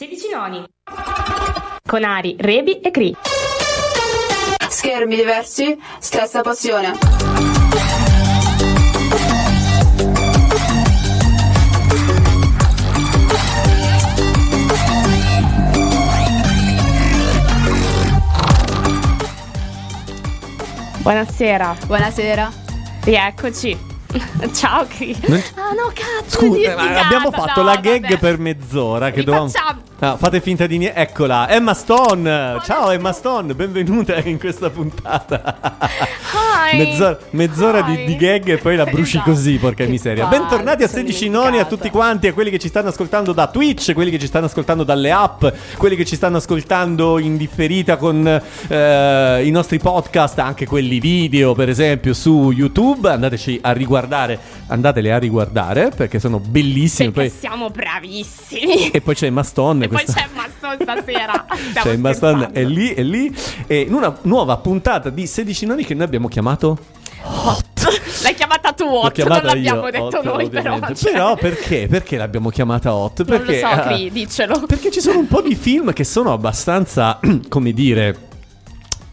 16 noni. Con Ari, Rebi e Cri. Schermi diversi, stessa passione. Buonasera, Buonasera. rieccoci. Ciao Cri. Non- Ah no, cazzo, Scusa, dimenticata. abbiamo fatto No, la gag vabbè. per mezz'ora. Che dovevamo... Ah, fate finta di niente. Eccola, Emma Stone. Ciao Emma Stone, benvenuta in questa puntata. Hi. Mezz'ora, mezz'ora di, Hi. di gag e poi la bruci Esatto. così, porca Che miseria. palle, Bentornati a sono 16 noni a tutti quanti, a quelli che ci stanno ascoltando da Twitch, quelli che ci stanno ascoltando dalle app, quelli che ci stanno ascoltando in differita con eh, i nostri podcast, anche quelli video, per esempio, su YouTube. Andateci a riguardare, andateli a riguardare perché sono bellissimi. Perché Poi- siamo bravissimi. e poi c'è Emma Stone. E poi questa- c'è Maston stasera. C'è scherzando. è lì, è lì. E in una nuova puntata di 16 noni che noi abbiamo chiamato L'hai chiamata tu, Hot, chiamata non l'abbiamo io, detto Hot, noi però. ovviamente. cioè. Però perché? Perché l'abbiamo chiamata Hot? Non Perché, lo so, ah, Cri, diccelo. perché ci sono un po' di film che sono abbastanza, come dire,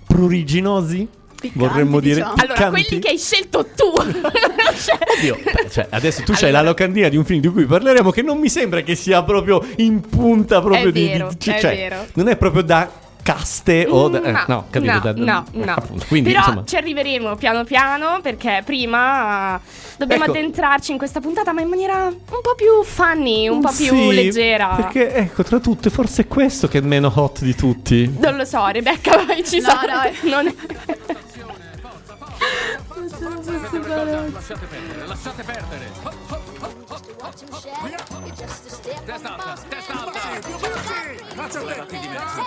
pruriginosi. Piccanti, vorremmo dire diciamo. Allora, piccanti. quelli che hai scelto tu. Cioè, Oddio, cioè, adesso tu c'hai Allora- la locandina di un film di cui parleremo che non mi sembra che sia proprio in punta proprio È di, vero, di- è cioè, vero. non è proprio da caste o da, eh, no, no, capito? no, da- no, no. appunto. Quindi, Però insomma, ci arriveremo piano piano perché prima dobbiamo Ecco. addentrarci in questa puntata ma in maniera un po' più funny, un po' più sì, leggera. Perché ecco, tra tutte, forse è questo che è meno hot di tutti. Non lo so, Rebecca, vai, ci No, sa- no. Non è... Lasciate perdere, lasciate perdere. Testa alta, testa alta. Sollevati diversi.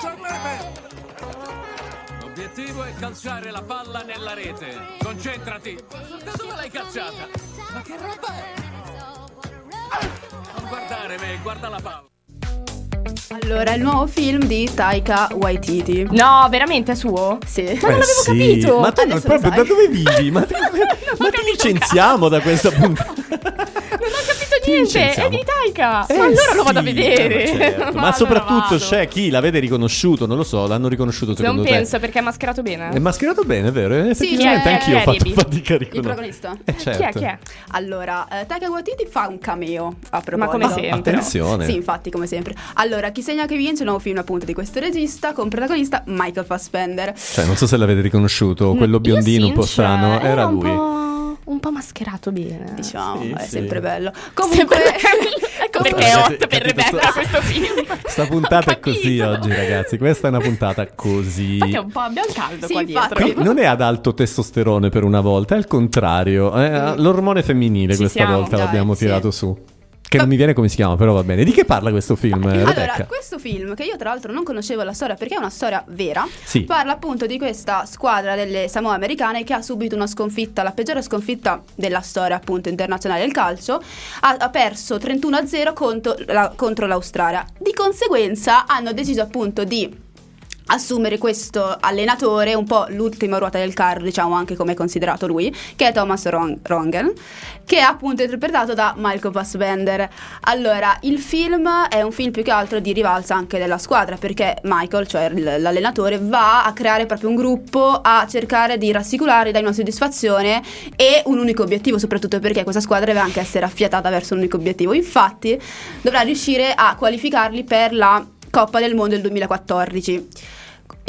L'obiettivo è calciare la palla nella rete. Concentrati. Da dove l'hai calciata? Ma che roba è? Non guardare me, guarda la palla. Allora, il nuovo film di Taika Waititi. No, veramente è suo? Sì. Ma non Eh l'avevo sì, capito. Ma tu Adesso proprio da dove vivi? Ma, ti- ma ti licenziamo da questa puntata. Niente, è di Taika. Eh ma allora lo vado a sì, vedere. ma certo. Ma, allora soprattutto c'è chi l'avete riconosciuto, non lo so, l'hanno riconosciuto Non secondo te. penso perché è mascherato bene. È mascherato bene, vero? Eh, Sì, Effettivamente c'è- anch'io ho è fatto Rebi? fatica a Il riconoscere. protagonista. Eh, Chi è? certo. Chi è? Allora, eh, Taika Waititi fa un cameo a proposito. Ma come sempre. Attenzione. Sì, infatti, come sempre. Allora, chi segna che vince? Il nuovo film appunto di questo regista con protagonista Michael Fassbender. Cioè, non so se l'avete riconosciuto, quello Io biondino un po' sì, cioè, strano, era un lui. Un po' mascherato bene. Diciamo, Sì, è sì. sempre bello. Comunque, ecco perché è hot per Rebecca sta- questo film. Sta puntata è così oggi, ragazzi. Questa è una puntata così. Infatti è un po' abbiamo caldo Sì, qua infatti. dietro. Non è ad alto testosterone per una volta, è il contrario. È l'ormone femminile Ci questa siamo, volta dai, l'abbiamo sì. tirato su. Che non mi viene come si chiama, però va bene. Di che parla questo film, Allora, Rebecca? questo film, che io tra l'altro non conoscevo la storia perché è una storia vera, Sì. parla appunto di questa squadra delle Samoa americane che ha subito una sconfitta, la peggiore sconfitta della storia appunto internazionale del calcio, ha, ha perso 31-0 contro, la- contro l'Australia. Di conseguenza hanno deciso appunto di assumere questo allenatore, un po' l'ultima ruota del carro, diciamo anche come è considerato lui, che è Thomas Ron- Rongen, che è appunto interpretato da Michael Fassbender. Allora, il film è un film più che altro di rivalsa anche della squadra, perché Michael, cioè l- l'allenatore, va a creare proprio un gruppo, a cercare di rassicurare, dare una soddisfazione e un unico obiettivo, soprattutto perché questa squadra deve anche essere affiatata verso un unico obiettivo. Infatti, dovrà riuscire a qualificarli per la Coppa del Mondo del 2014.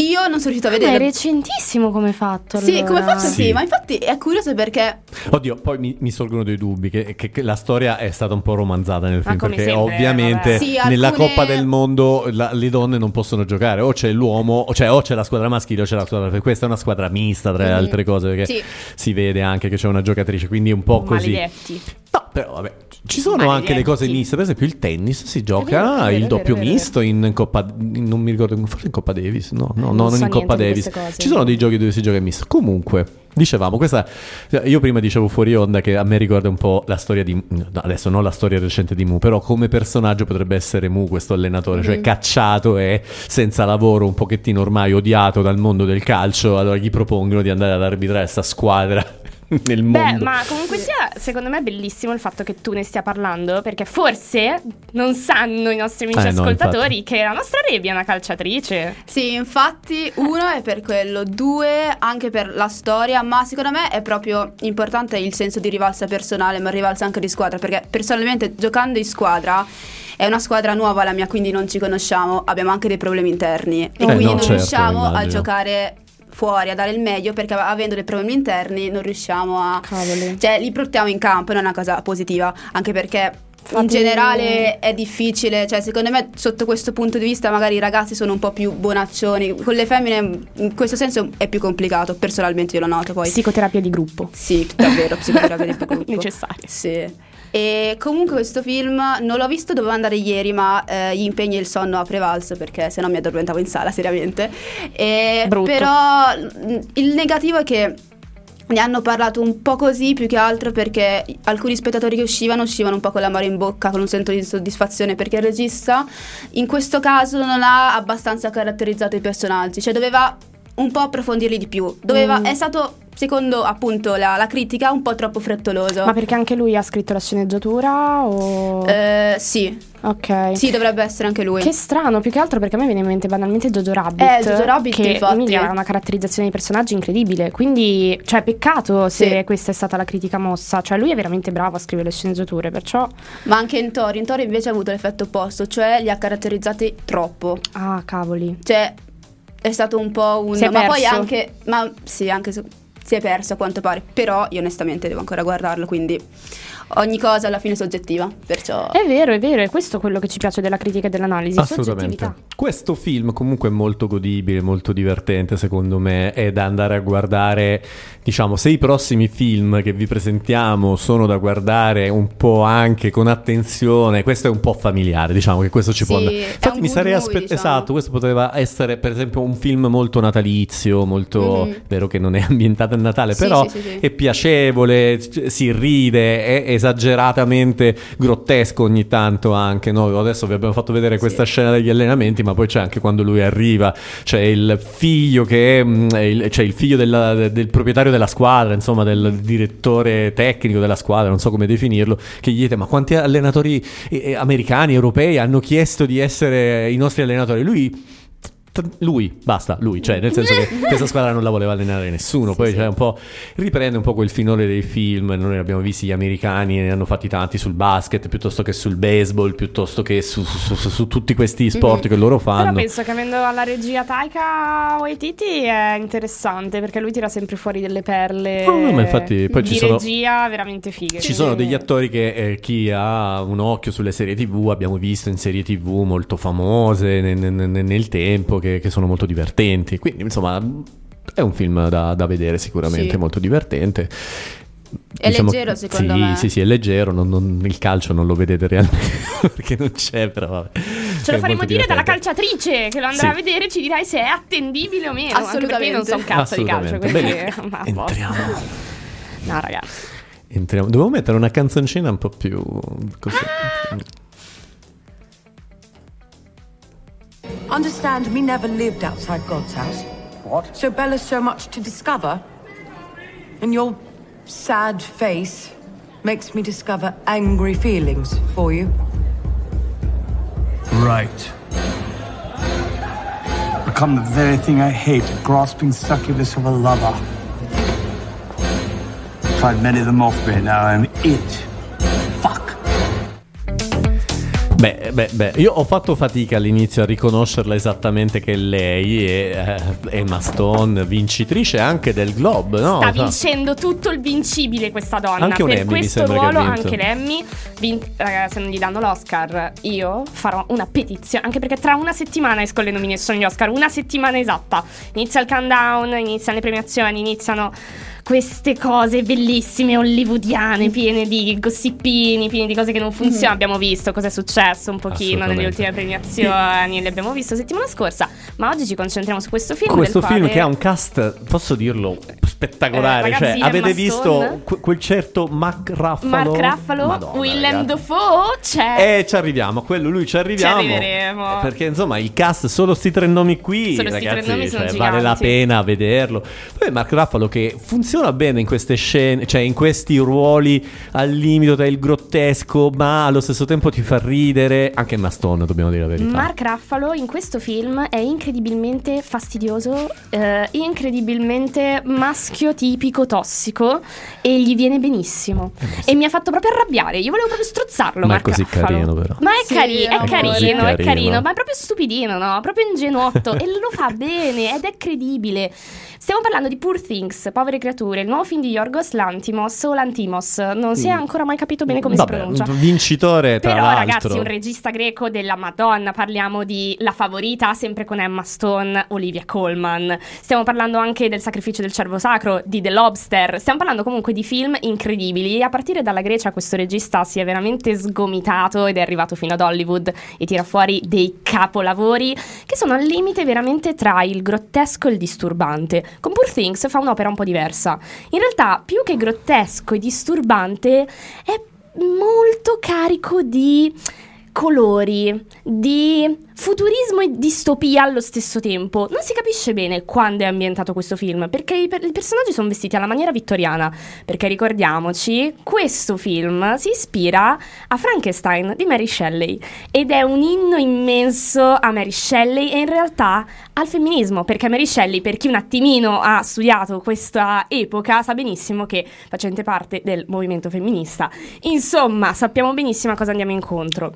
Io non sono riuscita a Ma è vedere. recentissimo come fatto. Sì, allora. come faccio sì. Sì. ma infatti è curioso perché Oddio, poi mi, mi sorgono dei dubbi che, che- che la storia è stata un po' romanzata nel film perché sempre, ovviamente. Sì, nella alcune- Coppa del Mondo la- le donne non possono giocare, o c'è l'uomo, o, cioè, o c'è la squadra maschile o c'è la squadra femminile. Questa è una squadra mista tra le Mhm. altre cose perché Sì. si vede anche che c'è una giocatrice, quindi è un po' così. Maledetti. No, però vabbè, ci sono anche le cose miste, per esempio il tennis si gioca vero, vero, il è doppio vero, vero. misto in Coppa non mi ricordo, forse in Coppa Davis, no, no, non no, non so in Coppa Davis. Ci sono dei giochi dove si gioca in misto. Comunque, dicevamo, questa io prima dicevo fuori onda che a me ricorda un po' la storia di adesso non la storia recente di Mu, però come personaggio potrebbe essere Mu questo allenatore, cioè cacciato e senza lavoro, un pochettino ormai odiato dal mondo del calcio, allora gli propongono di andare ad arbitrare sta squadra nel Beh, mondo. ma comunque sia, secondo me è bellissimo il fatto che tu ne stia parlando, perché forse non sanno i nostri amici Eh, no, ascoltatori infatti. che la nostra Rebi è una calciatrice. Sì, infatti, uno è per quello, due anche per la storia, ma secondo me è proprio importante il senso di rivalsa personale, ma rivalsa anche di squadra, perché personalmente giocando in squadra è una squadra nuova la mia, quindi non ci conosciamo, abbiamo anche dei problemi interni e Eh, quindi no, non certo, riusciamo a immagino. giocare fuori a dare il meglio perché avendo dei problemi interni non riusciamo a Cavoli. cioè li portiamo in campo, non è una cosa positiva, anche perché in generale è difficile, cioè secondo me sotto questo punto di vista magari i ragazzi sono un po' più bonaccioni, con le femmine in questo senso è più complicato, personalmente io lo noto poi. Psicoterapia di gruppo. Sì, davvero, psicoterapia di gruppo. Necessaria. Sì. E comunque questo film non l'ho visto, dovevo andare ieri, ma eh, gli impegni e il sonno ha prevalso perché sennò mi addormentavo in sala, seriamente. E Brutto. Però il negativo è che ne hanno parlato un po' così più che altro perché alcuni spettatori che uscivano uscivano un po' con l'amore in bocca, con un senso di soddisfazione perché il regista in questo caso non ha abbastanza caratterizzato i personaggi, cioè doveva un po' approfondirli di più, doveva, Mm. è stato secondo appunto la, la critica un po' troppo frettoloso. Ma perché anche lui ha scritto la sceneggiatura o... Eh, sì, ok. sì, dovrebbe essere anche lui. Che strano, più che altro perché a me viene in mente banalmente Jojo Rabbit. Eh, Jojo Rabbit, che infatti. ha una caratterizzazione di personaggi incredibile. Quindi, cioè, peccato se Sì. questa è stata la critica mossa. Cioè, lui è veramente bravo a scrivere le sceneggiature, perciò. Ma anche in Tori, in Tori invece ha avuto l'effetto opposto, cioè li ha caratterizzati troppo. Ah, cavoli. Cioè è stato un po' un... Si è ma poi perso. anche... Ma sì, anche. Si è perso a quanto pare, però io onestamente devo ancora guardarlo, quindi ogni cosa alla fine è soggettiva, perciò... È vero, è vero, è questo quello che ci piace della critica e dell'analisi. Assolutamente. soggettività. Questo film comunque è molto godibile, molto divertente secondo me, è da andare a guardare, diciamo, se i prossimi film che vi presentiamo sono da guardare un po' anche con attenzione, questo è un po' familiare, diciamo che questo ci può Sì, andare. è Infatti mi sarei aspettato, diciamo. esatto, questo poteva essere per esempio un film molto natalizio, molto, Mhm. vero che non è ambientato a Natale, Sì, però sì, sì, sì. è piacevole, si ride, è esageratamente grottesco ogni tanto anche. No? Adesso vi abbiamo fatto vedere questa scena degli allenamenti, ma poi c'è anche quando lui arriva, c'è il figlio che è, mm, il, c'è il figlio della- del proprietario della squadra, insomma del direttore tecnico della squadra, non so come definirlo, che gli chiede ma quanti allenatori eh, americani, europei hanno chiesto di essere i nostri allenatori? Lui... Lui, basta, lui, cioè nel senso che questa squadra non la voleva allenare nessuno, poi c'è un po', riprende un po' quel finore dei film, noi abbiamo visti gli americani, ne hanno fatti tanti sul basket, piuttosto che sul baseball, piuttosto che su, su- su- su tutti questi sport che loro Però fanno. penso che avendo alla regia Taika Waititi è interessante perché lui tira sempre fuori delle perle Oh, no, ma infatti poi di ci sono- regia veramente fighe. Ci sono degli attori che eh, chi ha un occhio sulle serie TV abbiamo visto in serie TV molto famose ne- ne- ne- nel tempo che, che sono molto divertenti. Quindi, insomma, è un film da, da vedere sicuramente, Sì. molto divertente. È leggero, secondo sì, me. Sì, sì, è leggero. non- non- il calcio non lo vedete realmente perché non c'è, però vabbè. Ce lo È faremo dire dalla calciatrice che lo andrà Sì. a vedere e ci dirai se è attendibile o meno. Anche perché io non so un Assolutamente. cazzo di calcio. Assolutamente. Quindi, Bene, entriamo. No, ragazzi. Entriamo. Dovevo mettere una canzoncina un po' più così. Understand, me never lived outside God's house. What? So Bella's so much to discover. And your sad face makes me discover angry feelings for you. Right. Become the very thing I hate, grasping succubus of a lover. Tried many of them off me, now I'm it. Beh, beh, beh, io ho fatto fatica all'inizio a riconoscerla esattamente che lei è eh, Emma Stone, vincitrice anche del Globe, no? Sta vincendo tutto il vincibile questa donna. Anche per Emmy, questo ruolo, anche l'Emmy. Vin- ragazzi, se non gli danno l'Oscar, io farò una petizione. Anche perché tra una settimana escono le nomination agli Oscar. Una settimana esatta. Inizia il countdown, iniziano le premiazioni, iniziano queste cose bellissime hollywoodiane, piene di gossipini, piene di cose che non funzionano. Abbiamo visto cosa è successo un pochino nelle ultime premiazioni, le abbiamo visto settimana scorsa. Ma oggi ci concentriamo su questo film. Questo film quale- che ha un cast, posso dirlo, spettacolare. Eh, ragazzi, cioè, avete visto que- quel certo Mark Ruffalo? Mark Ruffalo, Madonna, Willem ragazzi. Dafoe, c'è. Eh, ci arriviamo, a quello lui ci arriviamo. arriveremo. Eh, Perché insomma il cast, solo sti tre nomi qui, Solo sti tre ragazzi, nomi cioè, vale la pena vederlo. Poi Mark Ruffalo che funziona bene in queste scene, cioè in questi ruoli al limite tra il grottesco, ma allo stesso tempo ti fa ridere. Anche Emma Stone, dobbiamo dire la verità. Mark Ruffalo in questo film è incredibilmente fastidioso, eh, incredibilmente maschio tipico tossico e gli viene benissimo. E mi ha fatto proprio arrabbiare. Io volevo proprio strozzarlo. Eh, Ma è Mark così Ruffalo. carino, però. Ma è, Sì, cari- è carino, È è carino, ma è proprio stupidino, no? Proprio ingenuotto e lo fa bene ed è credibile. Stiamo parlando di Poor Things, Povere creature, il nuovo film di Yorgos Lantimos o Lantimos, non si è ancora mai capito bene come Mm. Vabbè, si pronuncia. vincitore tra Però l'altro. ragazzi, un regista greco della Madonna, parliamo di La Favorita, sempre con Emma Stone, Olivia Colman. Stiamo parlando anche del Sacrificio del Cervo Sacro, di The Lobster. Stiamo parlando comunque di film incredibili e a partire dalla Grecia questo regista si è veramente sgomitato ed è arrivato fino ad Hollywood e tira fuori dei capolavori che sono al limite veramente tra il grottesco e il disturbante. Con Poor Things fa un'opera un po' diversa. In realtà, più che grottesco e disturbante, è molto carico di colori, di futurismo e distopia allo stesso tempo. Non si capisce bene quando è ambientato questo film, perché i, per- i personaggi sono vestiti alla maniera vittoriana. Perché ricordiamoci, questo film si ispira a Frankenstein di Mary Shelley ed è un inno immenso a Mary Shelley e in realtà al femminismo, perché Mary Shelley, per chi un attimino ha studiato questa epoca, sa benissimo che facente parte del movimento femminista. Insomma, sappiamo benissimo a cosa andiamo incontro.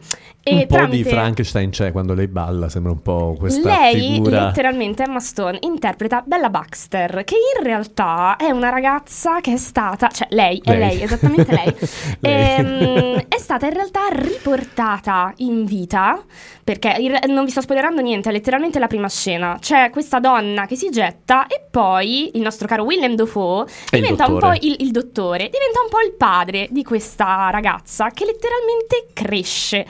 E un po' di Frankenstein c'è quando lei balla, sembra un po' questa lei, figura. letteralmente, Emma Stone, interpreta Bella Baxter, che in realtà è una ragazza che è stata, cioè lei, è Lei. lei, esattamente lei, Lei. Ehm, è stata in realtà riportata in vita, perché in non vi sto spoilerando niente, è letteralmente la prima scena. C'è questa donna che si getta e poi il nostro caro Willem Dafoe È diventa un po' il, il dottore, diventa un po' il padre di questa ragazza che letteralmente cresce,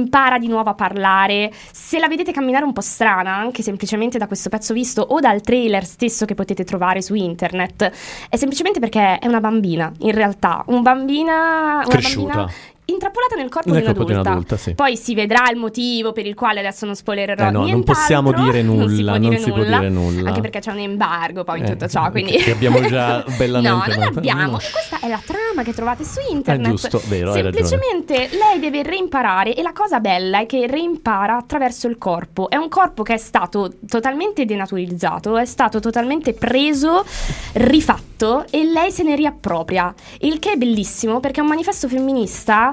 impara di nuovo a parlare. Se la vedete camminare un po' strana, anche semplicemente da questo pezzo visto o dal trailer stesso che potete trovare su internet, è semplicemente perché è una bambina, in realtà, un bambina, una Cresciuta. bambina intrappolata nel corpo Nel di corpo di un'adulta. un'adulta, sì. Poi si vedrà il motivo per il quale adesso non spoilererò Eh no, non nient'altro. possiamo dire Non si nulla, può non dire si può nulla, dire nulla. Anche perché c'è un embargo poi in Eh, tutto ciò, quindi che abbiamo già bellamente No, non abbiamo. No. Questa è la trama che trovate su internet. È giusto, vero. Semplicemente lei deve reimparare e la cosa bella è che reimpara attraverso il corpo. È un corpo che è stato totalmente denaturizzato, è stato totalmente preso, rifatto e lei se ne riappropria. Il che è bellissimo perché è un manifesto femminista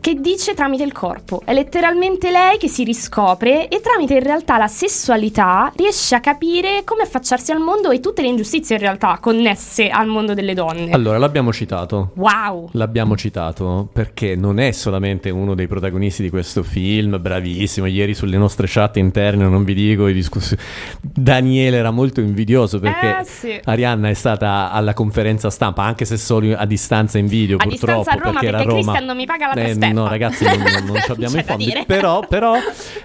che dice tramite il corpo. È letteralmente lei che si riscopre e tramite in realtà la sessualità riesce a capire come affacciarsi al mondo e tutte le ingiustizie in realtà connesse al mondo delle donne. Allora, l'abbiamo citato. Wow! L'abbiamo citato perché non è solamente uno dei protagonisti di questo film, bravissimo. Ieri sulle nostre chat interne, non vi dico, i discussi- Daniele era molto invidioso perché Eh, sì. Arianna è stata alla conferenza stampa, anche se solo a distanza in video, A purtroppo. a Roma, perché perché Roma. Christian non mi paga la Eh, trasferta. No, ragazzi, non, non- non ci abbiamo i fondi. dire. Però, però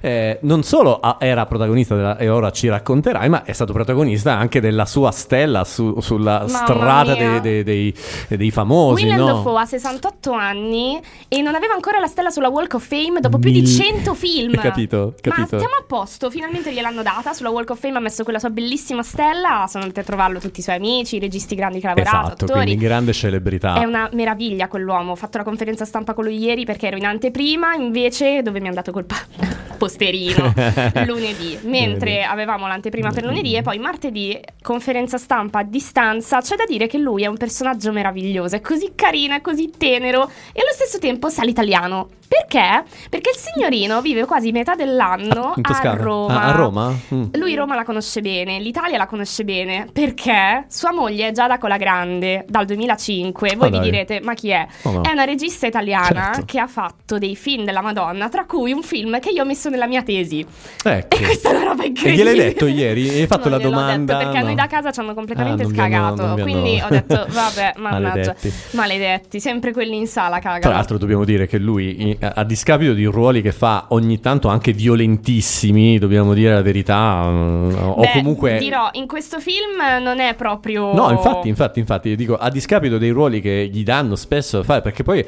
eh, non solo era protagonista della- e ora ci racconterai, ma è stato protagonista anche della sua stella su- sulla Mamma strada dei, dei- dei- dei famosi. Willem no? Dafoe ha 68 anni e non aveva ancora la stella sulla Walk of Fame dopo più di Mil- 100 film. Capito, Ma capito. stiamo a posto, finalmente gliel'hanno data. Sulla Walk of Fame ha messo quella sua bellissima stella. Sono andati a trovarlo tutti i suoi amici, i registi grandi che ha lavorato, Esatto, attori. quindi grande celebrità. È una meraviglia quell'uomo. Ho fatto la conferenza stampa con lui ieri perché ero in anteprima, invece dove mi hanno dato col posterino lunedì. Mentre avevamo l'anteprima per lunedì e poi martedì conferenza stampa a distanza. C'è da dire che lui è un personaggio meraviglioso, è così carino, è così tenero e allo stesso tempo sa l'italiano. Perché? Perché il signorino vive quasi metà dell'anno In a? Roma. Ah, a Roma? Mm. Lui Roma la conosce bene, l'Italia la conosce bene, perché sua moglie è Giada Colagrande dal 2005. Voi Ah, vi dai. direte, ma chi è? Oh, no. È una regista italiana Certo. che ha fatto dei film della Madonna, tra cui un film che io ho messo nella mia tesi. Ecco. E questa è una roba E incredibile. gliel'hai detto ieri? Hai fatto Non la domanda? detto perché a noi Da casa ci hanno completamente Ah, scagato. hanno- Quindi ho detto, vabbè, mannaggia. Maledetti. Maledetti. sempre quelli in sala cagano. Tra l'altro dobbiamo dire che lui, a discapito di ruoli che fa ogni tanto anche violentissimi, dobbiamo dire la verità, mm, o Beh, comunque... dirò, in questo film non è proprio. No, infatti, infatti, infatti, dico, a discapito dei ruoli che gli danno spesso da fare, perché poi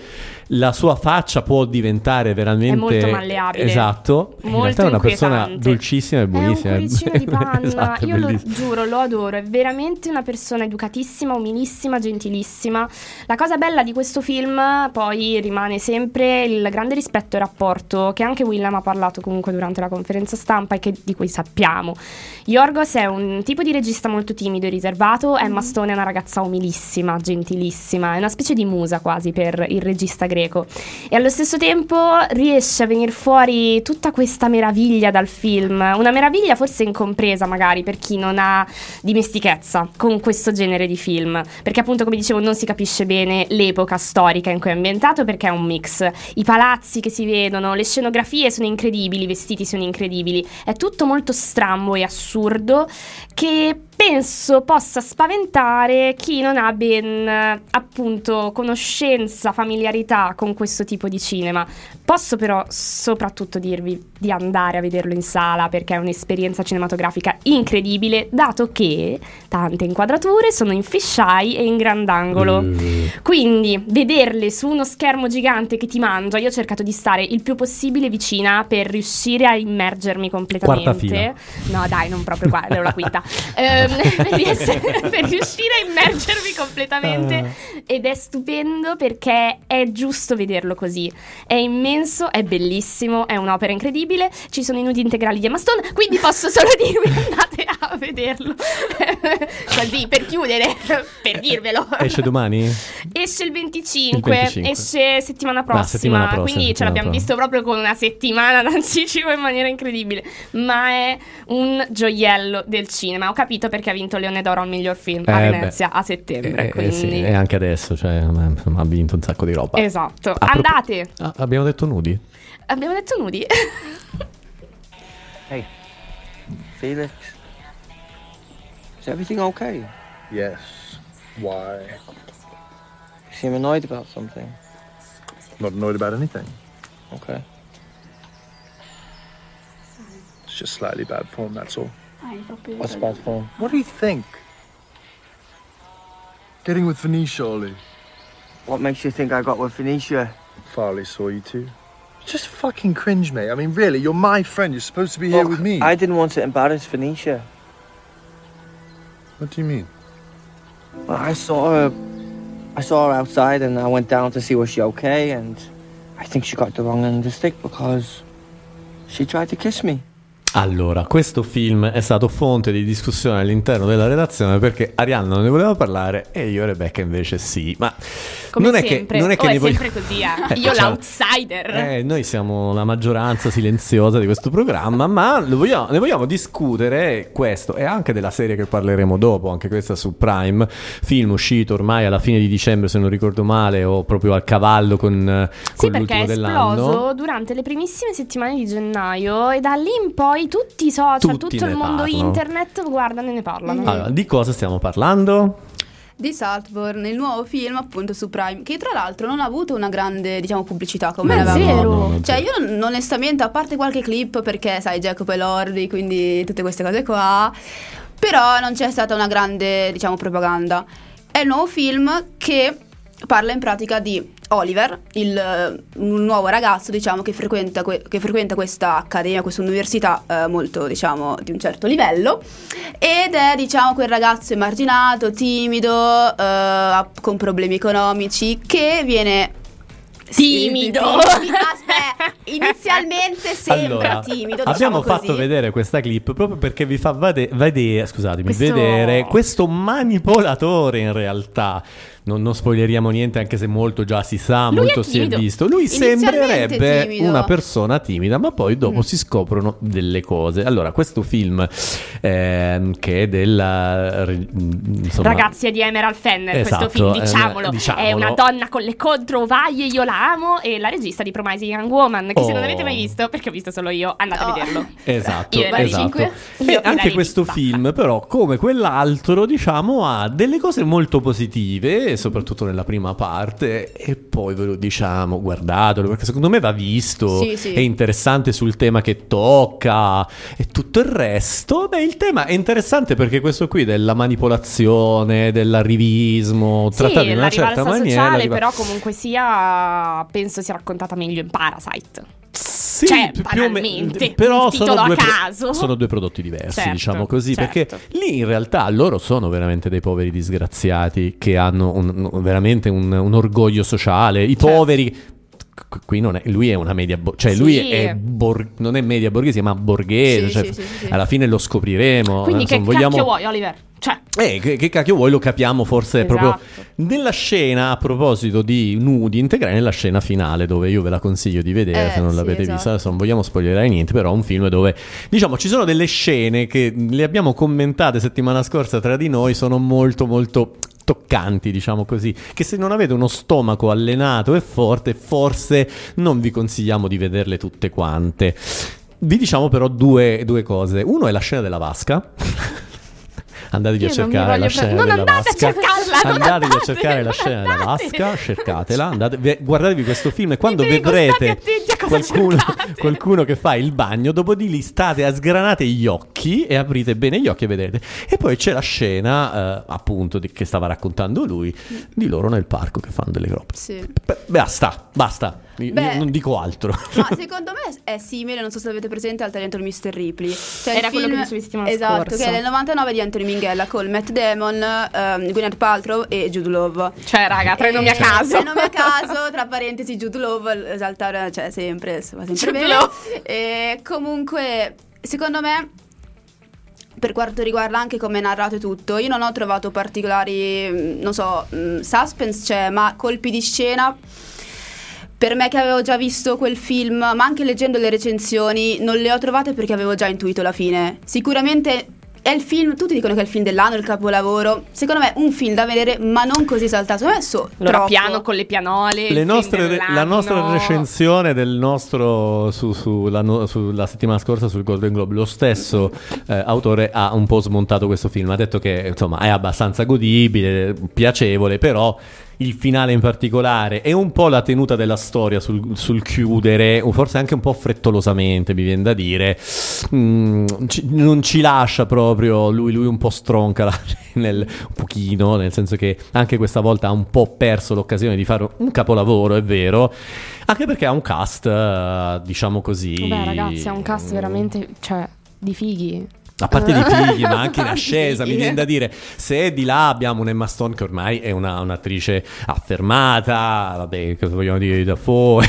la sua faccia può diventare veramente... È molto malleabile. Esatto. in Molto realtà è una persona dolcissima e buonissima. È un cuoricino di panna. Esatto, Io lo giuro, lo adoro. È veramente una persona educatissima, umilissima, gentilissima. La cosa bella di questo film poi rimane sempre il grande rispetto e rapporto che anche William ha parlato comunque durante la conferenza stampa e che- di cui sappiamo. Yorgos è un tipo di regista molto timido e riservato. Emma Stone è una ragazza umilissima, gentilissima. È una specie di musa quasi per il regista greco. E allo stesso tempo riesce a venire fuori tutta questa meraviglia dal film, una meraviglia forse incompresa magari per chi non ha dimestichezza con questo genere di film, perché appunto come dicevo non si capisce bene l'epoca storica in cui è ambientato perché è un mix, i palazzi che si vedono, le scenografie sono incredibili, i vestiti sono incredibili, è tutto molto strambo e assurdo che penso possa spaventare chi non ha ben eh, appunto conoscenza, familiarità con questo tipo di cinema. Posso però soprattutto dirvi di andare a vederlo in sala perché è un'esperienza cinematografica incredibile, dato che tante inquadrature sono in fisheye e in grandangolo. Quindi vederle su uno schermo gigante che ti mangia, io ho cercato di stare il più possibile vicina per riuscire a immergermi completamente. Quarta fila. No, dai, non proprio qua, ero la quinta. Ehm, per, riess- per riuscire a immergermi completamente Ah. ed è stupendo perché è giusto vederlo così. È immenso, è bellissimo, è un'opera incredibile. Ci sono i nudi integrali di Emma Stone, quindi posso solo dirvi andate a vederlo. Così per chiudere, per dirvelo. Esce domani? Esce il 25, Il 25. esce settimana prossima, settimana prossima, quindi ce settimana l'abbiamo visto proprio con una settimana d'anticipo in maniera incredibile, ma è un gioiello del cinema. Ho capito perché ha vinto Leone d'Oro al miglior film a Eh, Venezia beh. a settembre, Eh, eh, quindi sì, e anche adesso, cioè, ha vinto un sacco di roba. Esatto. A Andate. Ah, abbiamo detto nudi? Abbiamo detto nudi. Hey, Felix. Is everything okay? Yes. Why? You seem annoyed about something. Not annoyed about anything. Okay. It's just slightly bad form, that's all. What's bad form? What do you think? Getting with Venetia, Ollie. What makes you think I got with Venetia? Farley saw you too. Just fucking cringe, mate. I mean, really, you're my friend. You're supposed to be here Look, with me. I didn't want to embarrass Phoenicia. What do you mean? Well, I saw her. I saw her outside, and I went down to see was she okay. And I think she got the wrong end of the stick because she tried to kiss me. Allora, questo film è stato fonte di discussione all'interno della redazione perché Arianna non ne voleva parlare e io e Rebecca invece sì. Ma Come non è sempre. che non è che Oh, ne è voglio- sempre così, eh. Eh, Io facciamo- l'outsider. Eh, noi siamo la maggioranza silenziosa di questo programma, ma vogliamo- ne vogliamo discutere questo e anche della serie che parleremo dopo, anche questa su Prime, film uscito ormai alla fine di dicembre se non ricordo male o proprio al cavallo con, Sì, con perché è l'ultimo dell'anno. esploso durante le primissime settimane di gennaio e da lì in poi tutti i social, Tutti tutto il mondo parlano. internet guardano e ne parlano. Allora, di cosa stiamo parlando? Di Saltburn, il nuovo film appunto su Prime, che tra l'altro non ha avuto una grande, diciamo, pubblicità come Ma è l'avevamo. vero? No, no, Cioè, zero. io non- onestamente, a parte qualche clip, perché sai, Jacopo e Lordi, quindi tutte queste cose qua, però non c'è stata una grande, diciamo, propaganda. È il nuovo film che parla in pratica di Oliver, il, eh, un nuovo ragazzo, diciamo, che frequenta, que- che frequenta questa accademia, questa università eh, molto, diciamo, di un certo livello ed è, diciamo, quel ragazzo emarginato, timido, eh, con problemi economici, che viene Timido. Aspetta, inizialmente sembra Allora, timido. diciamo abbiamo così. fatto vedere questa clip proprio perché vi fa vade- vedere, scusatemi, Questo- vedere questo manipolatore in realtà non, non spoileriamo niente anche se molto già si sa, Lui è molto si è visto. Lui sembrerebbe timido. una persona timida, ma poi Mm. dopo si scoprono delle cose. Allora, questo film ehm, che è della... insomma, Ragazzi, è di Emerald Fenner Esatto, questo film, eh, diciamolo. diciamolo. È una donna con le controvaglie, io la amo. E la regista di Promising Young Woman, che se non Oh. avete mai visto, perché ho visto solo io, andate Oh. a vederlo. Esatto, Io esatto. Io e anche questo film, però, come quell'altro, diciamo, ha delle cose molto positive, soprattutto nella prima parte. E poi ve lo diciamo, guardatelo, perché secondo me va visto. Sì, sì. È interessante sul tema che tocca e tutto il resto. Beh, il tema è interessante perché questo qui della manipolazione, dell'arrivismo, trattato sì, in la una certa maniera. sociale, riva- però comunque sia, penso sia raccontata meglio in Parasite. Sì, Cioè, banalmente, però sono due, pro- caso. sono due prodotti diversi, Certo, diciamo così, certo. perché lì in realtà loro sono veramente dei poveri disgraziati che hanno un- veramente un, un orgoglio sociale. I Certo. poveri Qui non è, lui è una media, cioè lui Sì. è bor- non è media borghese, ma borghese. Sì, cioè, sì. Alla fine lo scopriremo. Quindi Insomma, che vogliamo- cacchio vuoi, Oliver? Cioè, eh, che, che cacchio vuoi? Lo capiamo forse proprio Esatto. nella scena, a proposito di nudi integrali, nella scena finale dove io ve la consiglio di vedere Eh, se non l'avete esatto. vista. Adesso non vogliamo spoilerare niente, però è un film dove, diciamo, ci sono delle scene che le abbiamo commentate settimana scorsa tra di noi, sono molto molto toccanti, diciamo così, che se non avete uno stomaco allenato e forte, forse non vi consigliamo di vederle tutte quante. Vi diciamo però due, due cose. Uno è la scena della vasca. Andatevi a cercare la scena della vasca. Andatevi a cercare la scena della vasca, cercatela, andate- guardatevi questo film e quando vedrete qualcuno, qualcuno che fa il bagno, dopo di lì state a sgranate gli occhi e aprite bene gli occhi e vedete. E poi c'è la scena, eh, appunto, di- che stava raccontando lui, di loro nel parco che fanno delle robe. Sì. Basta, basta. Io- Beh. io non dico altro. Ma secondo me è simile, non so se l'avete presente, al talento di Mr. Ripley. Cioè Era il quello film- che dicevi settimana Esatto, scorsa. che è del 99 di Anthony Minghella con Matt Damon, ehm, Gwyneth Paltrow e Jude Law. cioè, raga, tre nomi a caso. Tre nomi a caso, tra parentesi Jude Law, esaltare, cioè sempre, va sempre Jude bene. Law. E comunque, secondo me, per quanto riguarda anche come è narrato e tutto, io non ho trovato particolari, mm, non so, mm, suspense c'è, ma colpi di scena... Per me che avevo già visto quel film, ma anche leggendo le recensioni, non le ho trovate perché avevo già intuito la fine. Sicuramente è il film, tutti dicono che è il film dell'anno, il capolavoro. Secondo me è un film da vedere, ma non così saltato. Secondo me so, Allora, troppo. piano con le pianole. Le nostre- la nostra recensione del nostro su, sulla, no- sulla settimana scorsa sul Golden Globe, lo stesso eh, autore ha un po' smontato questo film. Ha detto che insomma è abbastanza godibile, piacevole, però il finale in particolare e un po' la tenuta della storia sul, sul chiudere, o forse anche un po' frettolosamente, mi viene da dire, mm, ci- non ci lascia proprio lui, lui un po' stronca la- nel, un pochino, nel senso che anche questa volta ha un po' perso l'occasione di fare un capolavoro, è vero, anche perché ha un cast, eh, diciamo così. Beh, ragazzi, è un cast veramente, cioè, di fighi. A parte di figli, ma anche in ascesa, mi viene da dire, se di là abbiamo un'Emma Stone che ormai è una- un'attrice affermata, vabbè, cosa vogliamo dire di Dafoe?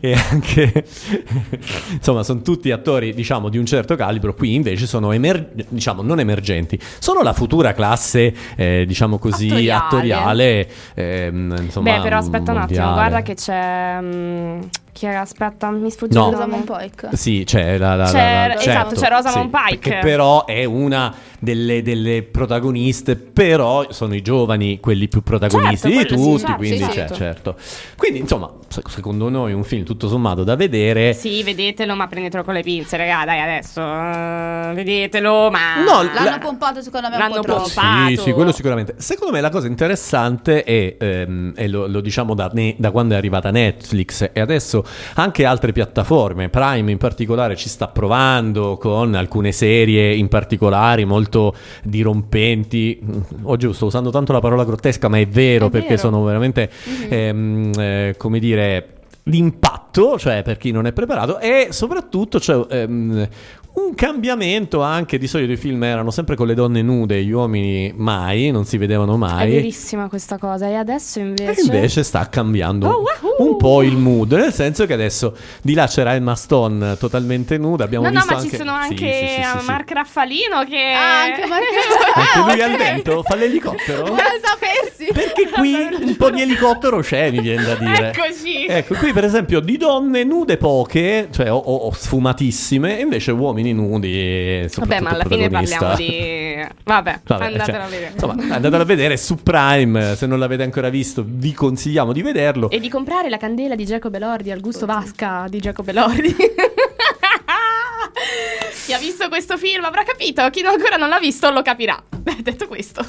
E anche insomma sono tutti attori diciamo di un certo calibro qui invece sono emer- diciamo non emergenti sono la futura classe eh, diciamo così attoriale, Attoriale. ehm, insomma Beh, però aspetta un attimo, mondiale. guarda che c'è. mm, chi? Aspetta, mi sfugge No. Rosamund Pike. Sì, c'è la, la- C'è- la- la- esatto, certo, c'è Rosamund sì, Pike. Che però è una delle, delle protagoniste, però sono i giovani quelli più protagonisti Certo, di quello sì, tutti, certo, quindi sì, c'è, certo. certo. Quindi, insomma, se- secondo noi un film tutto sommato da vedere. Sì, vedetelo, ma prendetelo con le pinze, raga, dai, adesso. eh, vedetelo, ma. No, L'hanno La- pompato secondo me L'hanno un po' troppo. pompato. Sì, sì, quello sicuramente. Secondo me la cosa interessante è, ehm, e lo, lo diciamo da, ne- da quando è arrivata Netflix e adesso anche altre piattaforme, Prime in particolare ci sta provando con alcune serie in particolare molto dirompenti. Oggi sto usando tanto la parola grottesca, ma è vero È perché vero. sono veramente, Mhm. ehm, eh, come dire, l'impatto, cioè per chi non è preparato, e soprattutto c'è ehm, un cambiamento anche. Di solito i film erano sempre con le donne nude, gli uomini mai, non si vedevano È mai. verissima questa cosa. E adesso E invece. invece sta cambiando Oh, un po' il mood, nel senso che adesso di là c'era Emma Stone totalmente nuda, abbiamo No, no, visto ma anche... ci sono anche sì, sì, sì, sì. Mark Raffalino che... Ah, anche Mark Anche lui al vento? Fa l'elicottero? Non sapersi. Perché qui un po' di elicottero c'è, mi viene da dire. Eccoci. Ecco, qui per esempio di donne nude poche, cioè o, o- sfumatissime, e invece uomini nudi. Vabbè, ma alla fine parliamo di... Vabbè, Vabbè, andatelo cioè, a vedere. Insomma, andatelo a vedere su Prime. Se non l'avete ancora visto, vi consigliamo di vederlo. E di comprare la candela di Jacob Elordi al gusto vasca di Jacob Elordi. Chi ha visto questo film avrà capito, chi ancora non l'ha visto lo capirà. Detto questo.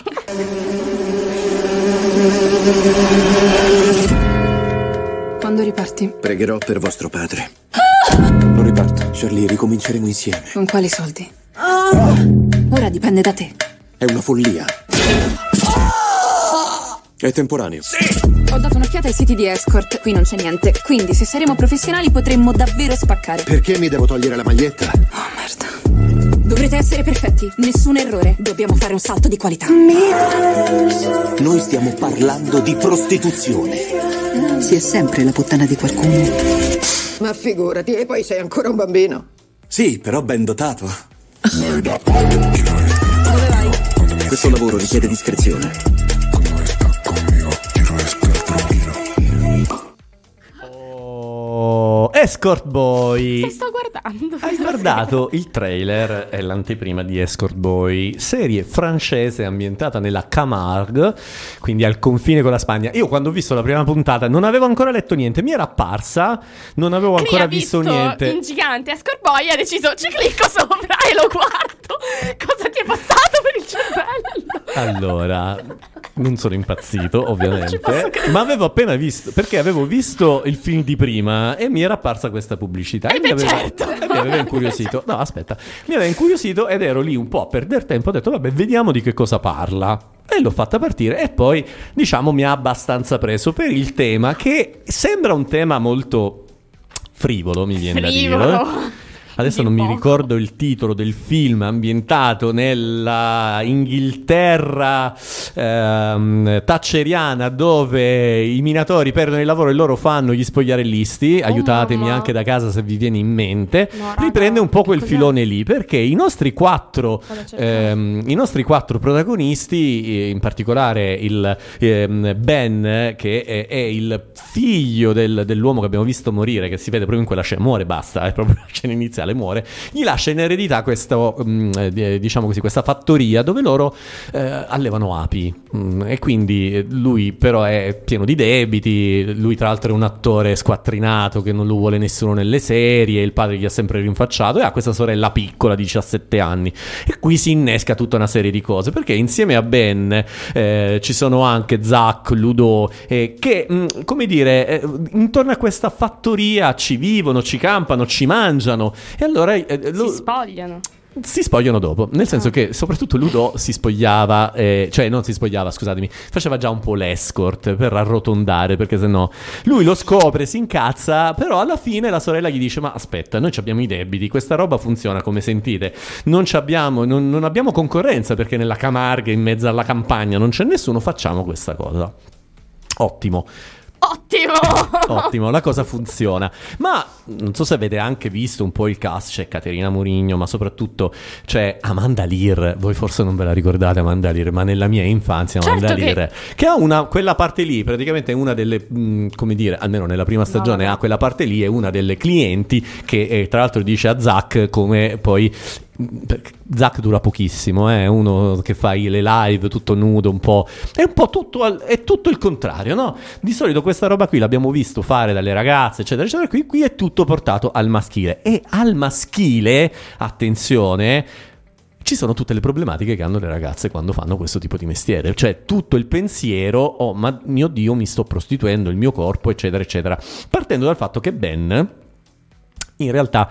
Quando riparti? Pregherò per vostro padre. Non riparto. Charlie, ricominceremo insieme. Con quali soldi? Ora dipende da te. È una follia. È temporaneo. Ho dato un'occhiata ai siti di escort, qui non c'è niente. Quindi, se saremo professionali, potremmo davvero spaccare. Perché mi devo togliere la maglietta? Dovrete essere perfetti, nessun errore. Dobbiamo fare un salto di qualità. Noi stiamo parlando di prostituzione. Si è sempre la puttana di qualcuno. Ma figurati, e poi sei ancora un bambino. Sì, però ben dotato. Dove vai? Questo lavoro richiede discrezione. Oh, Escort Boy. Che sto guardando? Hai guardato il trailer e l'anteprima di Escort Boy, serie francese ambientata nella Camargue, quindi al confine con la Spagna. Io quando ho visto la prima puntata non avevo ancora letto niente, mi era apparsa, non avevo ancora visto, visto niente. in gigante Escort Boy ha deciso ci clicco sopra e lo guardo. Cosa ti è passato per il cervello? Allora, non sono impazzito, ovviamente, ma avevo appena visto, perché avevo visto il film di prima e mi era apparsa questa pubblicità Eh e mi aveva, certo. e mi aveva incuriosito. No, aspetta, mi aveva incuriosito ed ero lì un po' a perdere tempo, ho detto vabbè, vediamo di che cosa parla. E l'ho fatta partire e poi, diciamo, mi ha abbastanza preso per il tema che sembra un tema molto frivolo, mi viene da Frivolo. dire. Adesso non mi ricordo il titolo del film ambientato nella Inghilterra ehm, thatcheriana dove i minatori perdono il lavoro e loro fanno gli spogliarellisti. Aiutatemi mamma. anche da casa se vi viene in mente. No, raga, Riprende un po' quel filone lì perché i nostri quattro, ehm, i nostri quattro protagonisti, eh, in particolare il ehm, Ben, che è, è il figlio del- dell'uomo che abbiamo visto morire, che si vede proprio in quella scena, muore, basta, è proprio la scena iniziale, muore, gli lascia in eredità questo, mm, di- diciamo così, questa fattoria dove loro eh, allevano api. Mm, e quindi eh, lui però è pieno di debiti, lui tra l'altro è un attore squattrinato che non lo vuole nessuno nelle serie, il padre gli ha sempre rinfacciato e ha questa sorella piccola di 17 anni. E qui si innesca tutta una serie di cose perché insieme a Ben eh, ci sono anche Zack, Ludo eh, che mm, come dire eh, intorno a questa fattoria ci vivono, ci campano, ci mangiano e allora eh, lo- Si spogliano. si spogliano dopo, nel senso che soprattutto Ludo si spogliava, eh, cioè non si spogliava, scusatemi, faceva già un po' l'escort per arrotondare, perché sennò lui lo scopre, si incazza, però alla fine la sorella gli dice, ma aspetta, noi ci abbiamo i debiti, questa roba funziona come sentite, non, abbiamo, non, non abbiamo concorrenza perché nella Camarga, in mezzo alla campagna, non c'è nessuno, facciamo questa cosa. Ottimo. Ottimo! Ottimo, la cosa funziona. Ma non so se avete anche visto un po' il cast, c'è Caterina Murigno, ma soprattutto c'è Amanda Lear. Voi forse non ve la ricordate Amanda Lear, ma nella mia infanzia Amanda Certo che- Lear che ha una quella parte lì, praticamente è una delle mh, come dire, almeno nella prima stagione vabbè. ha quella parte lì è una delle clienti che eh, tra l'altro dice a Zack come poi Zack dura pochissimo, è uno che fa le live tutto nudo, un po'. È un po' tutto, al- è tutto il contrario, no? Di solito questa roba qui l'abbiamo visto fare dalle ragazze, eccetera, eccetera. Qui, qui è tutto portato al maschile. E al maschile, attenzione. Ci sono tutte le problematiche che hanno le ragazze quando fanno questo tipo di mestiere, cioè tutto il pensiero, oh ma mio Dio mi sto prostituendo, il mio corpo, eccetera, eccetera. Partendo dal fatto che Ben, in realtà,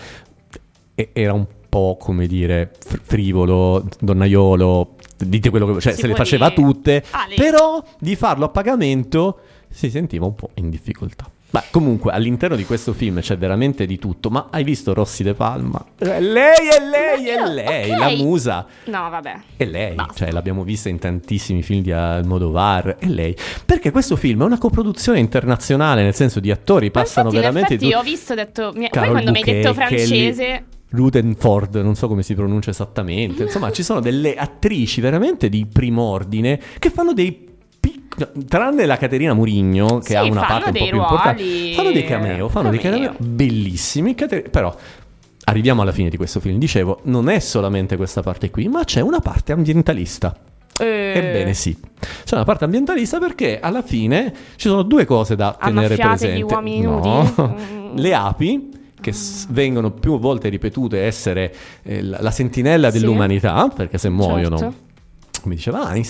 era un po' come dire fr- frivolo, donnaiolo, dite quello che cioè Si se le faceva dire. tutte, Ah, lì. però di farlo a pagamento si sentiva un po' in difficoltà. Ma comunque all'interno di questo film c'è veramente di tutto. Ma hai visto Rossi De Palma? È lei, è lei, è lei, ok. la musa. No, vabbè. È lei, cioè l'abbiamo vista in tantissimi film di Almodovar, è lei. Perché questo film è una coproduzione internazionale, nel senso di attori passano Infatti, in veramente effetti tu- ho visto, ho detto, poi quando mi hai detto francese... Kelly Rudenford, non so come si pronuncia esattamente. Insomma, ci sono delle attrici veramente di prim'ordine che fanno dei tranne la Caterina Murigno che Sì, ha una parte un po' più importante, fanno dei cameo, fanno dei cameo. cameo bellissimi, Cate- però arriviamo alla fine di questo film. Dicevo, non è solamente questa parte qui, ma c'è una parte ambientalista. Eh, Ebbene sì, c'è una parte ambientalista perché alla fine ci sono due cose da tenere Annaffiate gli presente. uomini No. nudi? Le api che s- vengono più volte ripetute essere eh, la, la sentinella dell'umanità, perché se muoiono, Certo. come diceva Einstein,